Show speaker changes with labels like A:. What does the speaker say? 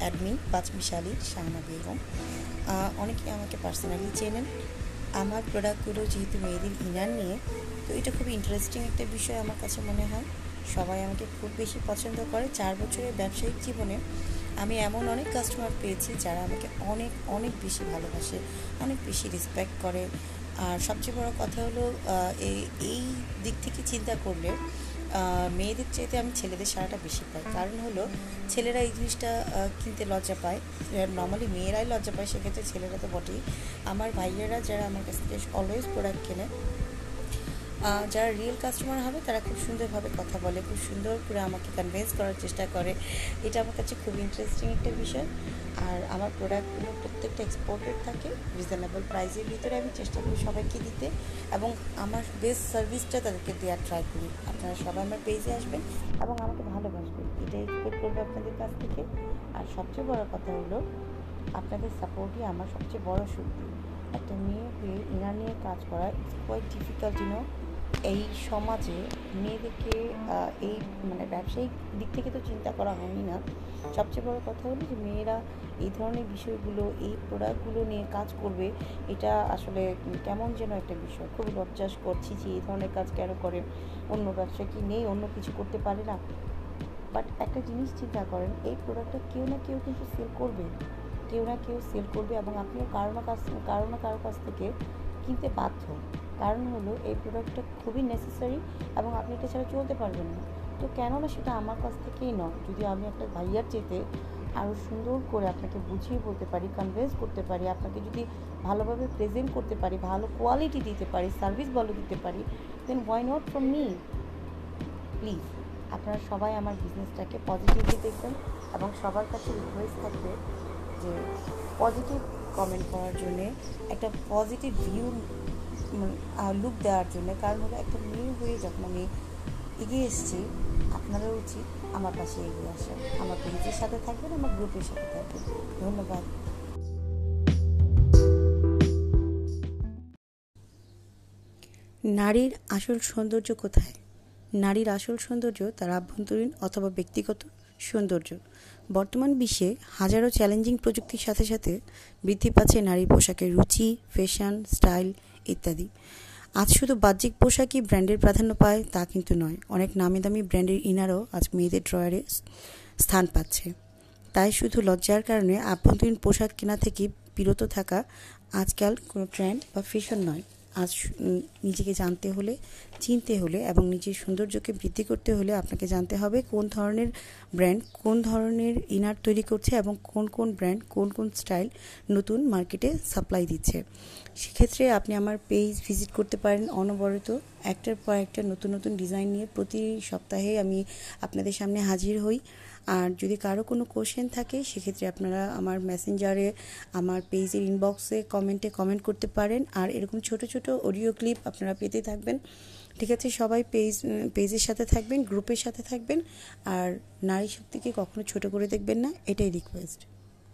A: Admin পাঁচমিশালী Shahana Begum. অনেকে আমাকে personally চেনেন। আমার প্রোডাক্টগুলো যেহেতু মেয়েদের ইনার নিয়ে, তো এটা খুব ইন্টারেস্টিং একটা বিষয় আমার কাছে মনে হয়। সবাই আমাকে খুব বেশি পছন্দ করে। চার বছরের ব্যবসায়িক জীবনে আমি এমন অনেক কাস্টমার পেয়েছি যারা আমাকে অনেক অনেক বেশি ভালোবাসে, অনেক বেশি রেসপেক্ট করে। আর সবচেয়ে বড় কথা হলো এই দিক থেকে চিন্তা করলে মেয়েদের চাইতে আমি ছেলেদের সারাটা বেশি পাই। কারণ হলো, ছেলেরা এই জিনিসটা কিনতে লজ্জা পায়। নর্মালি মেয়েরাই লজ্জা পায়, সেক্ষেত্রে ছেলেরা তো বটেই। আমার ভাইয়েরা যারা আমার কাছ থেকে অলওয়েজ প্রোডাক্ট কেনে যারা রিয়েল কাস্টমার হবে, তারা খুব সুন্দরভাবে কথা বলে, খুব সুন্দর করে আমাকে কনভিন্স করার চেষ্টা করে। এটা আমার কাছে খুব ইন্টারেস্টিং একটা বিষয়। আর আমার প্রোডাক্টগুলো প্রত্যেকটা এক্সপোর্টেড থাকে রিজনেবল প্রাইসের ভিতরে আমি চেষ্টা করি সবাইকে দিতে। এবং আমার বেস্ট সার্ভিসটা তাদেরকে দেওয়ার ট্রাই করি। আপনারা সবাই আমার পেজে আসবেন এবং আমাকে ভালোবাসবেন। এটাই এক্সপেক্ট করব আপনাদের কাছ থেকে। আর সবচেয়ে বড় কথা হলো, আপনাদের সাপোর্টই আমার সবচেয়ে বড় শক্তি। একটা মেয়ে হয়ে ইনার নিয়ে কাজ করা ইটস কোয়াইট ডিফিকাল্ট ইউনো এই সমাজে মেয়েদেরকে এই মানে ব্যবসায়িক দিক থেকে তো চিন্তা করা হয়নি না। সবচেয়ে বড় কথা হলো যে মেয়েরা এই ধরনের বিষয়গুলো, এই প্রোডাক্টগুলো নিয়ে কাজ করবে, এটা আসলে কেমন যেন একটা বিষয়। খুব লজ্জাস করছি যে এই ধরনের কাজ কেন করে? অন্য ব্যবসা কি নেই? অন্য কিছু করতে পারে না। বাট একটা জিনিস চিন্তা করেন, এই প্রোডাক্টটা কেউ না কেউ কিন্তু সেল করবে। কেউ না কেউ সেল করবে এবং আপনিও কারও না কাছ কারও না কারও কাছ থেকে কিনতে বাধ্য। কারণ হলো এই প্রোডাক্টটা খুবই নেসেসারি এবং আপনি এটা ছাড়া চলতে পারবেন না। তো কেননা সেটা আমার কাছ থেকেই নয়, যদি আমি একটা ভাইয়ার চেতে আরও সুন্দর করে আপনাকে বুঝিয়ে বলতে পারি কনভিন্স করতে পারি, আপনাকে যদি ভালোভাবে প্রেজেন্ট করতে পারি, ভালো কোয়ালিটি দিতে পারি সার্ভিস ভালো দিতে পারি then why not from me please আপনারা সবাই আমার বিজনেসটাকে পজিটিভলি দেখবেন এবং সবার কাছে রিকোয়েস্ট থাকবে যে পজিটিভ কমেন্ট করার জন্যে, একটা পজিটিভ ভিউ লুক দেওয়ার জন্য। কারণ হলো, একটা মেয়ে হয়ে যখন আমি এগিয়ে এসেছি, আপনারও উচিত আমার পাশে এগিয়ে আসা আমার পেজের সাথে থাকবেন, আমার গ্রুপের সাথে থাকবেন। ধন্যবাদ। নারীর আসল সৌন্দর্য কোথায়? নারীর আসল সৌন্দর্য তার আভ্যন্তরীণ অথবা ব্যক্তিগত সৌন্দর্য। বর্তমান বিশ্বে হাজারো চ্যালেঞ্জিং প্রযুক্তির সাথে সাথে বৃদ্ধি পাচ্ছে নারীর পোশাকের রুচি, ফ্যাশন, স্টাইল ইত্যাদি। আজ শুধু বাহ্যিক পোশাকই ব্র্যান্ডের প্রাধান্য পায় তা কিন্তু নয়, অনেক নামি দামি ব্র্যান্ডের ইনারও আজ মেয়েদের ড্রয়ারে স্থান পাচ্ছে। তাই শুধু লজ্জার কারণে আভ্যন্তরীণ পোশাক কেনা থেকে বিরত থাকা আজকাল কোনো ট্রেন্ড বা ফ্যাশন নয়। আজ নিজেকে জানতে হলে, চিনতে হলে এবং নিজের সৌন্দর্যকে বৃদ্ধি করতে হলে আপনাকে জানতে হবে কোন ধরনের ব্র্যান্ড কোন ধরনের ইনার তৈরি করছে এবং কোন কোন ব্র্যান্ড কোন কোন স্টাইল নতুন মার্কেটে সাপ্লাই দিচ্ছে। সেক্ষেত্রে আপনি আমার পেজ ভিজিট করতে পারেন অনবরত। একটার পর একটা নতুন নতুন ডিজাইন নিয়ে প্রতি সপ্তাহে আমি আপনাদের সামনে হাজির হই। আর যদি কারও কোনো কোশ্চেন থাকে, সেক্ষেত্রে আপনারা আমার মেসেঞ্জারে আমার পেজের ইনবক্সে কমেন্টে কমেন্ট করতে পারেন। আর এরকম ছোট ছোট অডিও ক্লিপ আপনারা পেতে থাকবেন। ঠিক আছে, সবাই পেজ পেজের সাথে থাকবেন গ্রুপের সাথে থাকবেন। আর নারী শক্তিকে কখনো ছোট করে দেখবেন না, এটাই রিকোয়েস্ট